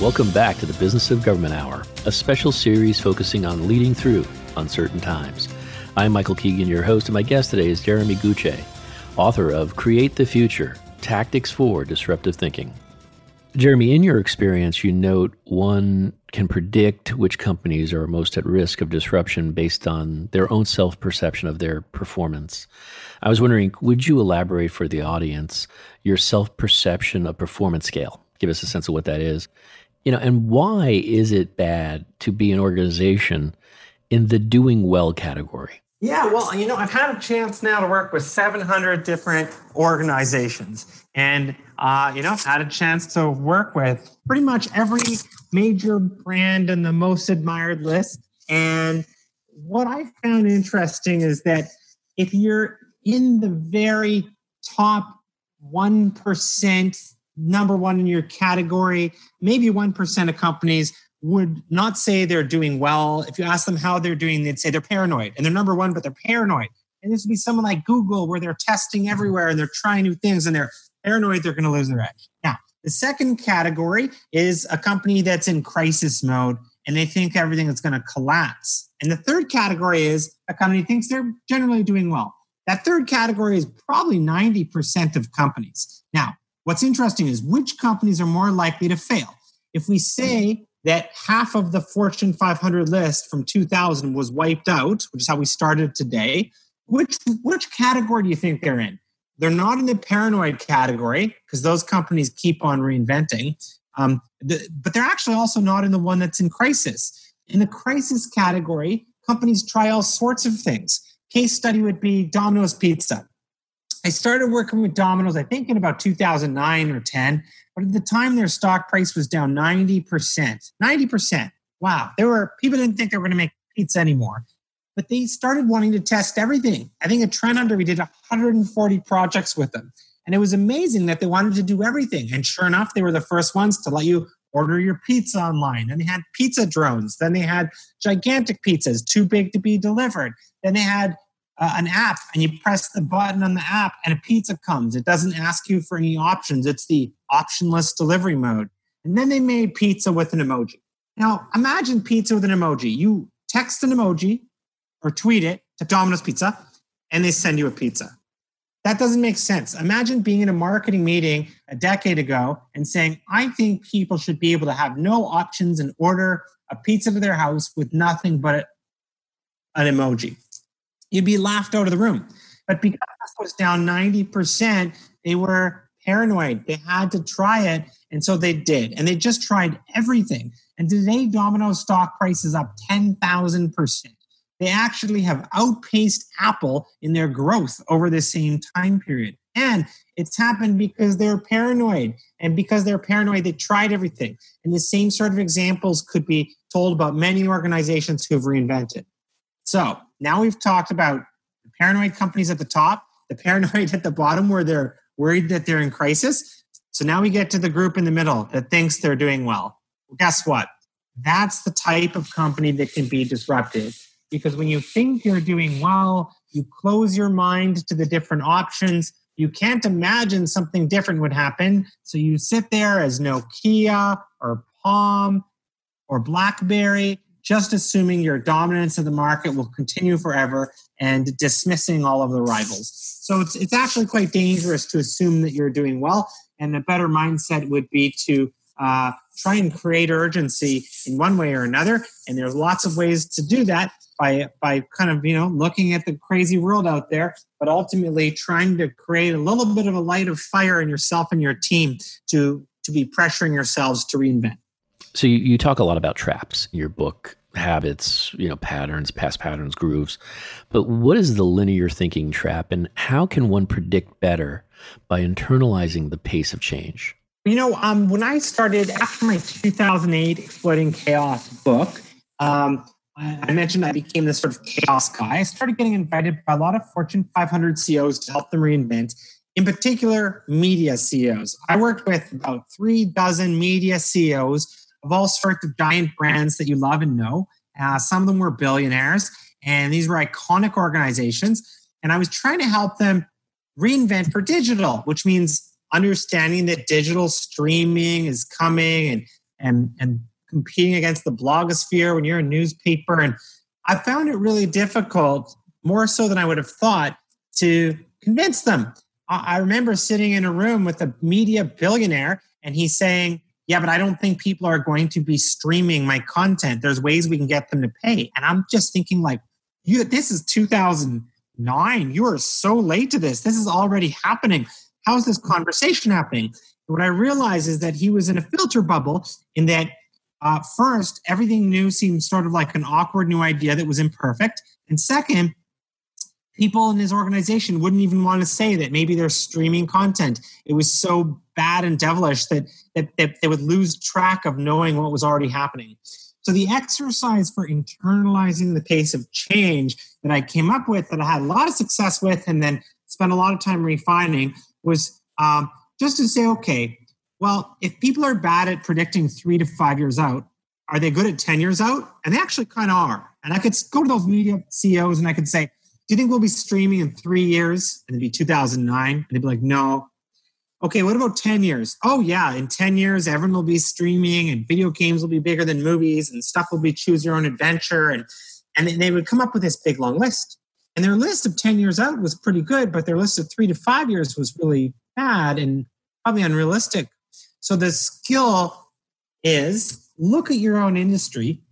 S1: Welcome back to the Business of Government Hour, a special series focusing on leading through uncertain times. I'm Michael Keegan, your host, and my guest today is Jeremy Gutsche, author of Create the Future Tactics for Disruptive Thinking. Jeremy, in your experience, you note one can predict which companies are most at risk of disruption based on their own self perception of their performance. I was wondering, would you elaborate for the audience your self perception of performance scale? Give us a sense of what that is. You know, and why is it bad to be an organization in the doing well category?
S2: Yeah, well, you know, I've had a chance now to work with 700 different organizations. And, uh, you know, had a chance to work with pretty much every major brand in the most admired list. And what I found interesting is that if you're in the very top 1%, number one in your category, maybe 1% of companies would not say they're doing well. If you ask them how they're doing, they'd say they're paranoid and they're number one, but they're paranoid. And this would be someone like Google where they're testing everywhere and they're trying new things and they're paranoid they're going to lose their edge. Now, the second category is a company that's in crisis mode and they think everything is going to collapse. And the third category is a company thinks they're generally doing well. That third category is probably 90% of companies. Now, what's interesting is which companies are more likely to fail. If we say that half of the Fortune 500 list from 2000 was wiped out, which is how we started today, which which category do you think they're in? They're not in the paranoid category because those companies keep on reinventing. Um, the, but they're actually also not in the one that's in crisis. In the crisis category, companies try all sorts of things. Case study would be Domino's Pizza. I started working with Domino's, I think, in about 2009 or 10. But at the time, their stock price was down 90%. 90%. Wow. There were people didn't think they were going to make pizza anymore but they started wanting to test everything. I think at Trend Hunter, we did 140 projects with them. And it was amazing that they wanted to do everything. And sure enough, they were the first ones to let you order your pizza online. And they had pizza drones. Then they had gigantic pizzas, too big to be delivered. Then they had uh, an app, and you press the button on the app, and a pizza comes. It doesn't ask you for any options, it's the optionless delivery mode. And then they made pizza with an emoji. Now, imagine pizza with an emoji. You text an emoji, or tweet it to Domino's Pizza and they send you a pizza. That doesn't make sense. Imagine being in a marketing meeting a decade ago and saying, I think people should be able to have no options and order a pizza to their house with nothing but an emoji. You'd be laughed out of the room. But because was down 90%, they were paranoid. They had to try it. And so they did. And they just tried everything. And today, Domino's stock price is up 10,000% they actually have outpaced Apple in their growth over the same time period. And it's happened because they're paranoid. And because they're paranoid, they tried everything. And the same sort of examples could be told about many organizations who have reinvented. So now we've talked about the paranoid companies at the top, the paranoid at the bottom where they're worried that they're in crisis. So now we get to the group in the middle that thinks they're doing well. well guess what? That's the type of company that can be disrupted because when you think you're doing well, you close your mind to the different options. You can't imagine something different would happen. So you sit there as Nokia or Palm or Blackberry, just assuming your dominance of the market will continue forever and dismissing all of the rivals. So it's, it's actually quite dangerous to assume that you're doing well. And a better mindset would be to uh, try and create urgency in one way or another. And there's lots of ways to do that by by kind of you know looking at the crazy world out there but ultimately trying to create a little bit of a light of fire in yourself and your team to to be pressuring yourselves to reinvent
S1: so you, you talk a lot about traps in your book habits you know patterns past patterns grooves but what is the linear thinking trap and how can one predict better by internalizing the pace of change
S2: you know um, when i started after my 2008 exploiting chaos book um, I mentioned I became this sort of chaos guy. I started getting invited by a lot of Fortune 500 CEOs to help them reinvent, in particular, media CEOs. I worked with about three dozen media CEOs of all sorts of giant brands that you love and know. Uh, some of them were billionaires, and these were iconic organizations. And I was trying to help them reinvent for digital, which means understanding that digital streaming is coming and and and competing against the blogosphere when you're a newspaper. And I found it really difficult, more so than I would have thought, to convince them. I remember sitting in a room with a media billionaire, and he's saying, yeah, but I don't think people are going to be streaming my content. There's ways we can get them to pay. And I'm just thinking, like, you, this is 2009. You are so late to this. This is already happening. How is this conversation happening? What I realized is that he was in a filter bubble in that uh, first, everything new seemed sort of like an awkward new idea that was imperfect. And second, people in his organization wouldn't even want to say that maybe they're streaming content. It was so bad and devilish that, that, that they would lose track of knowing what was already happening. So the exercise for internalizing the pace of change that I came up with, that I had a lot of success with, and then spent a lot of time refining, was um, just to say, okay, well, if people are bad at predicting three to five years out, are they good at 10 years out? And they actually kind of are. And I could go to those media CEOs and I could say, you think we'll be streaming in three years? And it'd be 2009. And they'd be like, no. Okay, what about 10 years? Oh, yeah, in 10 years, everyone will be streaming and video games will be bigger than movies and stuff will be choose your own adventure. And, and they would come up with this big long list. And their list of 10 years out was pretty good, but their list of three to five years was really bad and probably unrealistic. So the skill is look at your own industry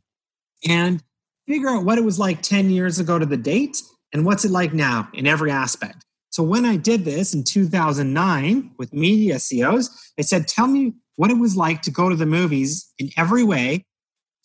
S2: and figure out what it was like 10 years ago to the date and what's it like now in every aspect. So when I did this in 2009 with media CEOs, I said, tell me what it was like to go to the movies in every way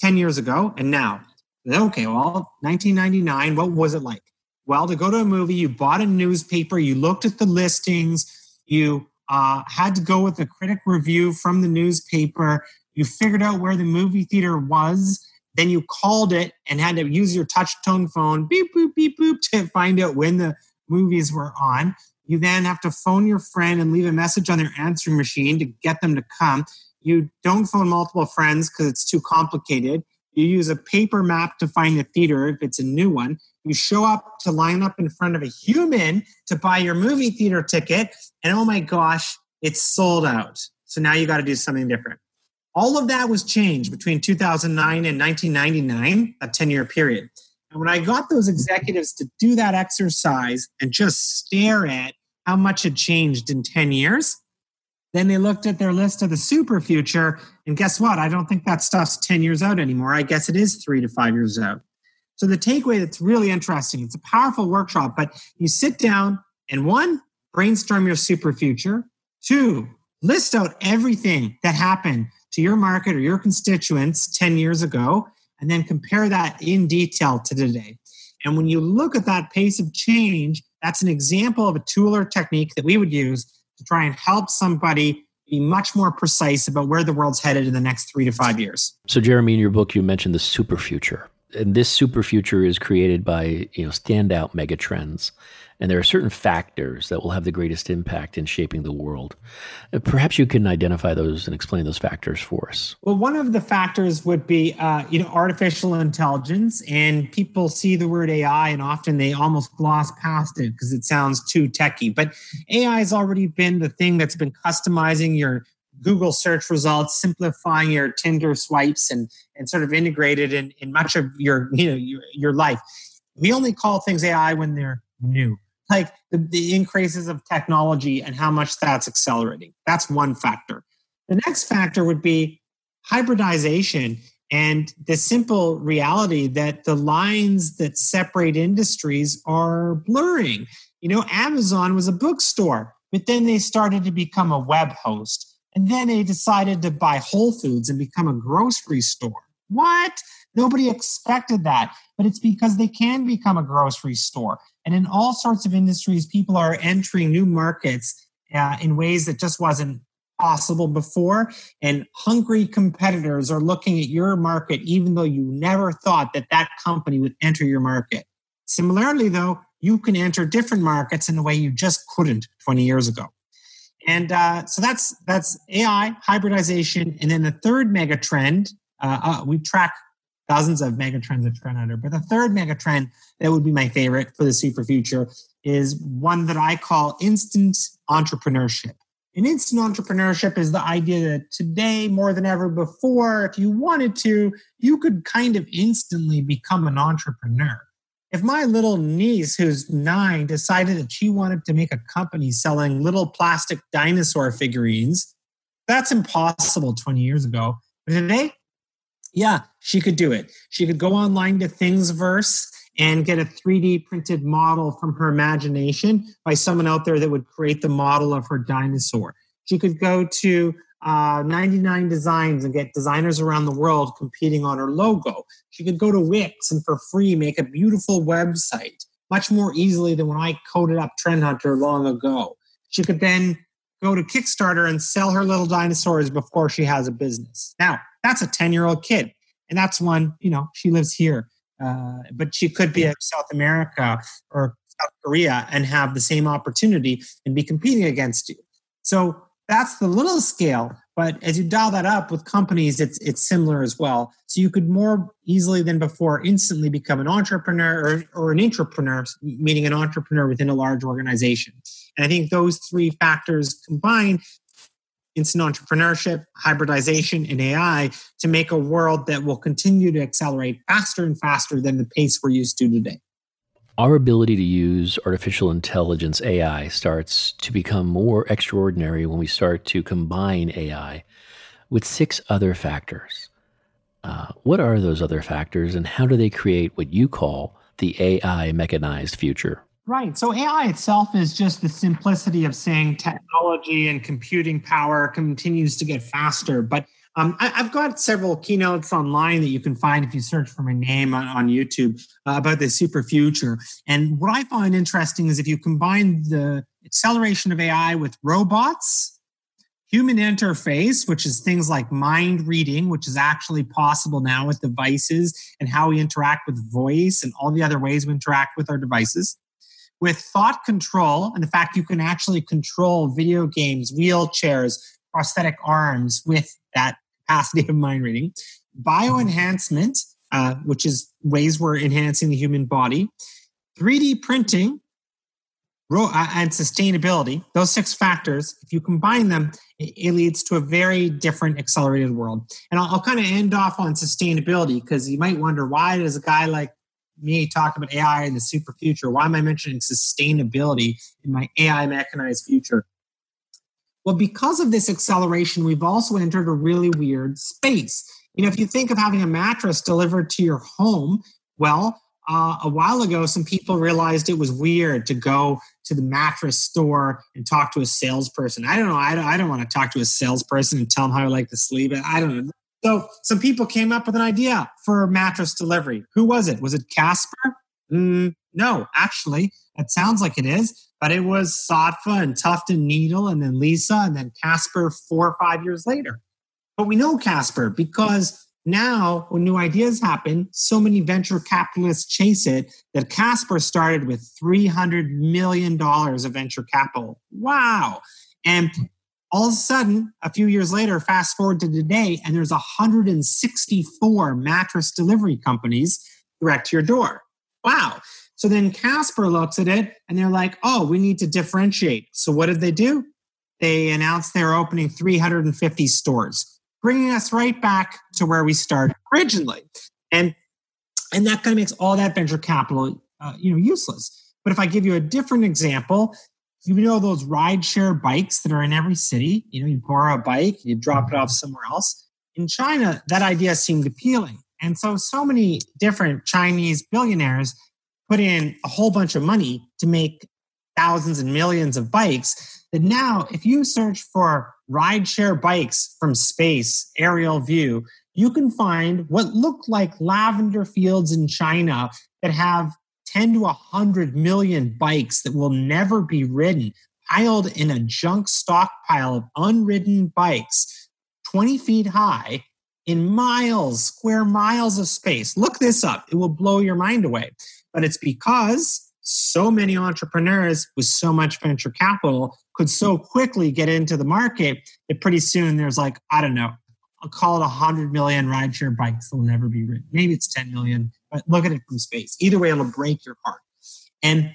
S2: 10 years ago and now. Okay, well, 1999, what was it like? Well, to go to a movie, you bought a newspaper, you looked at the listings, you uh, had to go with a critic review from the newspaper, you figured out where the movie theater was, then you called it and had to use your touch tone phone, beep, boop, beep, boop, to find out when the movies were on. You then have to phone your friend and leave a message on their answering machine to get them to come. You don't phone multiple friends because it's too complicated. You use a paper map to find the theater if it's a new one. You show up to line up in front of a human to buy your movie theater ticket, and oh my gosh, it's sold out. So now you got to do something different. All of that was changed between 2009 and 1999, a 10 year period. And when I got those executives to do that exercise and just stare at how much had changed in 10 years, then they looked at their list of the super future. And guess what? I don't think that stuff's 10 years out anymore. I guess it is three to five years out. So the takeaway that's really interesting, it's a powerful workshop, but you sit down and one, brainstorm your super future. Two, list out everything that happened to your market or your constituents 10 years ago and then compare that in detail to today. And when you look at that pace of change, that's an example of a tool or technique that we would use to try and help somebody be much more precise about where the world's headed in the next three to five years.
S1: So, Jeremy, in your book, you mentioned the super future. And this super future is created by you know standout megatrends and there are certain factors that will have the greatest impact in shaping the world. Uh, perhaps you can identify those and explain those factors for us.
S2: Well, one of the factors would be, uh, you know, artificial intelligence, and people see the word AI, and often they almost gloss past it because it sounds too techy. But AI has already been the thing that's been customizing your Google search results, simplifying your Tinder swipes, and and sort of integrated in in much of your you know your, your life. We only call things AI when they're new like the, the increases of technology and how much that's accelerating. That's one factor. The next factor would be hybridization and the simple reality that the lines that separate industries are blurring. You know, Amazon was a bookstore, but then they started to become a web host. And then they decided to buy Whole Foods and become a grocery store. What? Nobody expected that, but it's because they can become a grocery store. And in all sorts of industries, people are entering new markets uh, in ways that just wasn't possible before. And hungry competitors are looking at your market, even though you never thought that that company would enter your market. Similarly, though, you can enter different markets in a way you just couldn't 20 years ago. And uh, so that's that's AI hybridization, and then the third mega trend uh, uh, we track dozens of mega trends trend TrendHunter. But the third mega trend that would be my favorite for the super future is one that I call instant entrepreneurship. And instant entrepreneurship is the idea that today, more than ever before, if you wanted to, you could kind of instantly become an entrepreneur. If my little niece, who's nine, decided that she wanted to make a company selling little plastic dinosaur figurines, that's impossible 20 years ago. But today, yeah, she could do it. She could go online to Thingiverse and get a 3D printed model from her imagination by someone out there that would create the model of her dinosaur. She could go to uh, 99 Designs and get designers around the world competing on her logo. She could go to Wix and for free make a beautiful website much more easily than when I coded up Trend Hunter long ago. She could then go to Kickstarter and sell her little dinosaurs before she has a business. Now, that's a 10 year old kid. And that's one, you know, she lives here. Uh, but she could be in South America or South Korea and have the same opportunity and be competing against you. So that's the little scale. But as you dial that up with companies, it's it's similar as well. So you could more easily than before instantly become an entrepreneur or, or an entrepreneur, meaning an entrepreneur within a large organization. And I think those three factors combined instant entrepreneurship, hybridization, and AI to make a world that will continue to accelerate faster and faster than the pace we're used to today.
S1: Our ability to use artificial intelligence AI starts to become more extraordinary when we start to combine AI with six other factors. Uh, what are those other factors, and how do they create what you call the AI mechanized future?
S2: Right. So AI itself is just the simplicity of saying technology and computing power continues to get faster. But um, I, have got several keynotes online that you can find if you search for my name on, on YouTube uh, about the super future. And what I find interesting is if you combine the acceleration of AI with robots, human interface, which is things like mind reading, which is actually possible now with devices and how we interact with voice and all the other ways we interact with our devices. With thought control and the fact you can actually control video games, wheelchairs, prosthetic arms with that capacity of mind reading, bioenhancement, uh, which is ways we're enhancing the human body, 3D printing, uh, and sustainability, those six factors, if you combine them, it, leads to a very different accelerated world. And I'll, I'll kind of end off on sustainability because you might wonder why does a guy like me talk about AI in the super future? Why am I mentioning sustainability in my AI mechanized future? Well, because of this acceleration, we've also entered a really weird space. You know, if you think of having a mattress delivered to your home, well, uh, a while ago, some people realized it was weird to go to the mattress store and talk to a salesperson. I don't know. I don't, I don't want to talk to a salesperson and tell them how I like to sleep. I don't know. So some people came up with an idea for mattress delivery. Who was it? Was it Casper? Mm, no, actually, it sounds like it is. But it was Saatva and Tuft and Needle and then Leesa and then Casper four or five years later. But we know Casper because now when new ideas happen, so many venture capitalists chase it that Casper started with $300 million of venture capital. Wow. And all of a sudden, a few years later, fast forward to today, and there's 164 mattress delivery companies direct to your door. Wow. So then Casper looks at it and they're like, oh, we need to differentiate. So what did they do? They announced they're opening 350 stores, bringing us right back to where we started originally. And, and that kind of makes all that venture capital uh, you know, useless. But if I give you a different example, you know those ride share bikes that are in every city? You know, you borrow a bike, you drop it off mm-hmm. somewhere else. In China, that idea seemed appealing. And so, so many different Chinese billionaires put in a whole bunch of money to make thousands and millions of bikes that now if you search for rideshare bikes from space aerial view you can find what look like lavender fields in china that have 10 to 100 million bikes that will never be ridden piled in a junk stockpile of unridden bikes 20 feet high in miles square miles of space. Look this up. It will blow your mind away. But it's because so many entrepreneurs with so much venture capital could so quickly get into the market that pretty soon there's like, I don't know, I'll call it 100 million rideshare bikes that will never be ridden. Maybe it's 10 million, look at it from space. Either way, it'll break your heart. And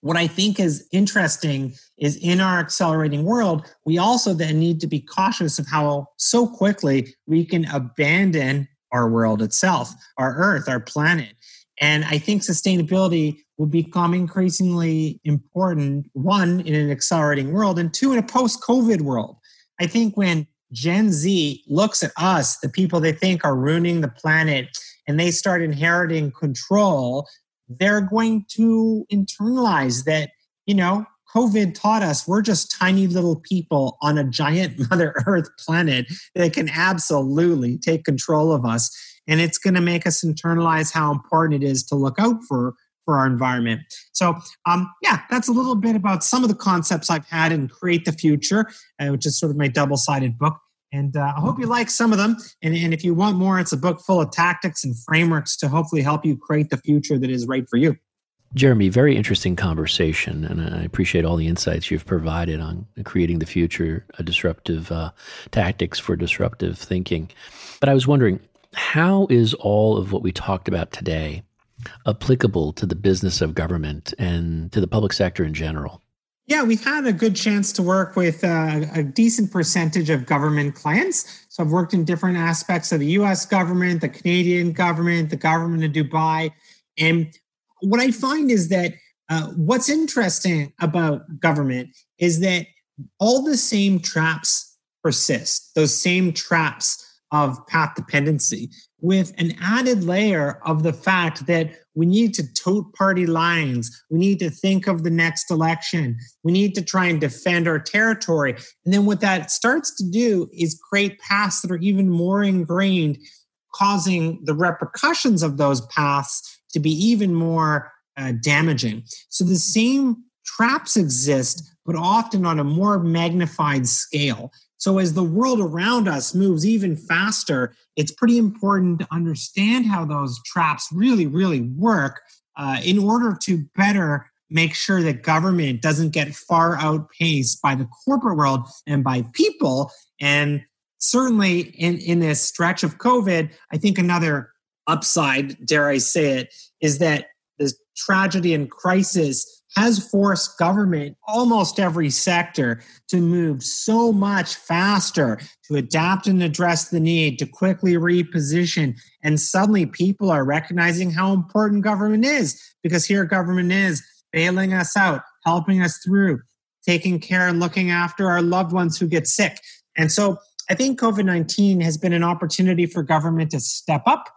S2: what I think is interesting is in our accelerating world, we also then need to be cautious of how so quickly we can abandon our world itself, our earth, our planet. And I think sustainability will become increasingly important, one, in an accelerating world, and two, in a post COVID world. I think when Gen Z looks at us, the people they think are ruining the planet, and they start inheriting control, they're going to internalize that, you know, COVID taught us we're just tiny little people on a giant Mother Earth planet that can absolutely take control of us and it's going to make us internalize how important it is to look out for for our environment. So, um, yeah, that's a little bit about some of the concepts I've had in Create the Future, uh, which is sort of my double sided book. And uh, I hope you like some of them. And, and if you want more, it's a book full of tactics and frameworks to hopefully help you create the future that is right for you.
S1: Jeremy, very interesting conversation, and I appreciate all the insights you've provided on creating the future, a disruptive uh, tactics for disruptive thinking. But I was wondering, how is all of what we talked about today applicable to the business of government and to the public sector in general?
S2: Yeah, we've had a good chance to work with uh, a decent percentage of government clients. So I've worked in different aspects of the US government, the Canadian government, the government of Dubai. And what I find is that uh, what's interesting about government is that all the same traps persist, those same traps of path dependency, with an added layer of the fact that we need to tote party lines. We need to think of the next election. We need to try and defend our territory. And then what that starts to do is create paths that are even more ingrained, causing the repercussions of those paths to be even more uh, damaging. So the same traps exist, but often on a more magnified scale. So as the world around us moves even faster, it's pretty important to understand how those traps really, really work uh, in order to better make sure that government doesn't get far outpaced by the corporate world and by people. And certainly in, in this stretch of COVID, I think another upside, dare I say it, is that this tragedy and crisis has forced government, almost every sector, to move so much faster to adapt and address the need, to quickly reposition. And suddenly people are recognizing how important government is because here government is bailing us out, helping us through, taking care and looking after our loved ones who get sick. And so I think COVID 19 has been an opportunity for government to step up,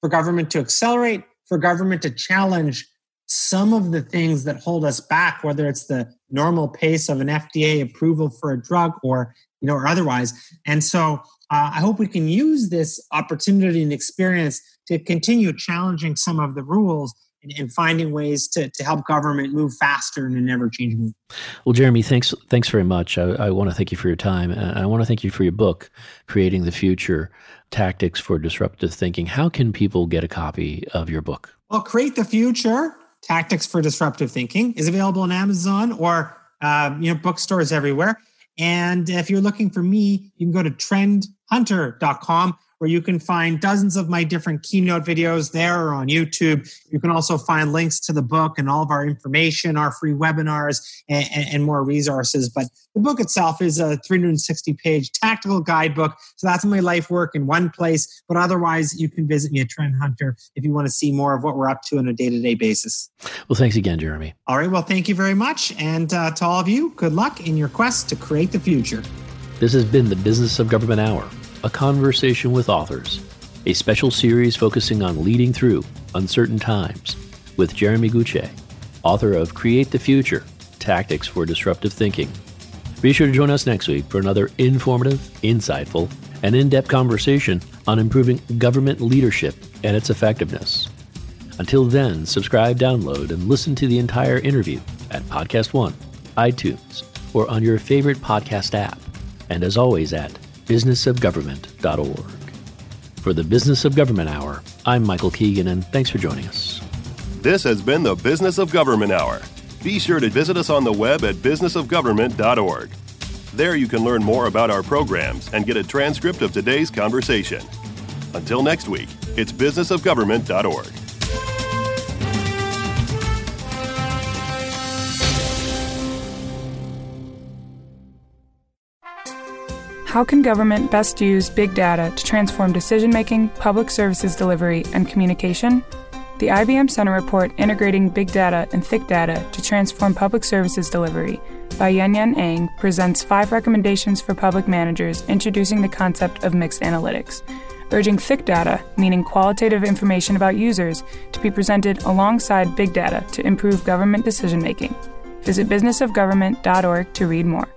S2: for government to accelerate, for government to challenge some of the things that hold us back, whether it's the normal pace of an FDA approval for a drug or you know or otherwise. And so uh, I hope we can use this opportunity and experience to continue challenging some of the rules and, finding ways to, to help government move faster in an ever-changing world.
S1: Well, Jeremy, thanks thanks very much. I, I want to thank you for your time. I want to thank you for your book, Creating the Future: Tactics for Disruptive Thinking. How can people get a copy of your book?
S2: Well, Create the Future Tactics for Disruptive Thinking is available on Amazon or uh, you know bookstores everywhere. And if you're looking for me, you can go to trendhunter.com where you can find dozens of my different keynote videos there or on YouTube. You can also find links to the book and all of our information, our free webinars, and, and more resources. But the book itself is a 360 page tactical guidebook. So that's my life work in one place. But otherwise, you can visit me at Trend Hunter if you want to see more of what we're up to on a day to day basis.
S1: Well, thanks again, Jeremy.
S2: All right. Well, thank you very much. And uh, to all of you, good luck in your quest to create the future.
S1: This has been the Business of Government Hour a Conversation with Authors, a special series focusing on leading through uncertain times with Jeremy Gutsche, author of Create the Future Tactics for Disruptive Thinking. Be sure to join us next week for another informative, insightful, and in depth conversation on improving government leadership and its effectiveness. Until then, subscribe, download, and listen to the entire interview at Podcast One, iTunes, or on your favorite podcast app. And as always, at businessofgovernment.org. For the Business of Government Hour, I'm Michael Keegan, and thanks for joining us.
S4: This has been the Business of Government Hour. Be sure to visit us on the web at businessofgovernment.org. There you can learn more about our programs and get a transcript of today's conversation. Until next week, it's businessofgovernment.org.
S3: How can government best use big data to transform decision making, public services delivery, and communication? The IBM Center report Integrating Big Data and Thick Data to Transform Public Services Delivery by Yuen Yuen Ang presents five recommendations for public managers introducing the concept of mixed analytics, urging thick data, meaning qualitative information about users, to be presented alongside big data to improve government decision making. Visit businessofgovernment.org to read more.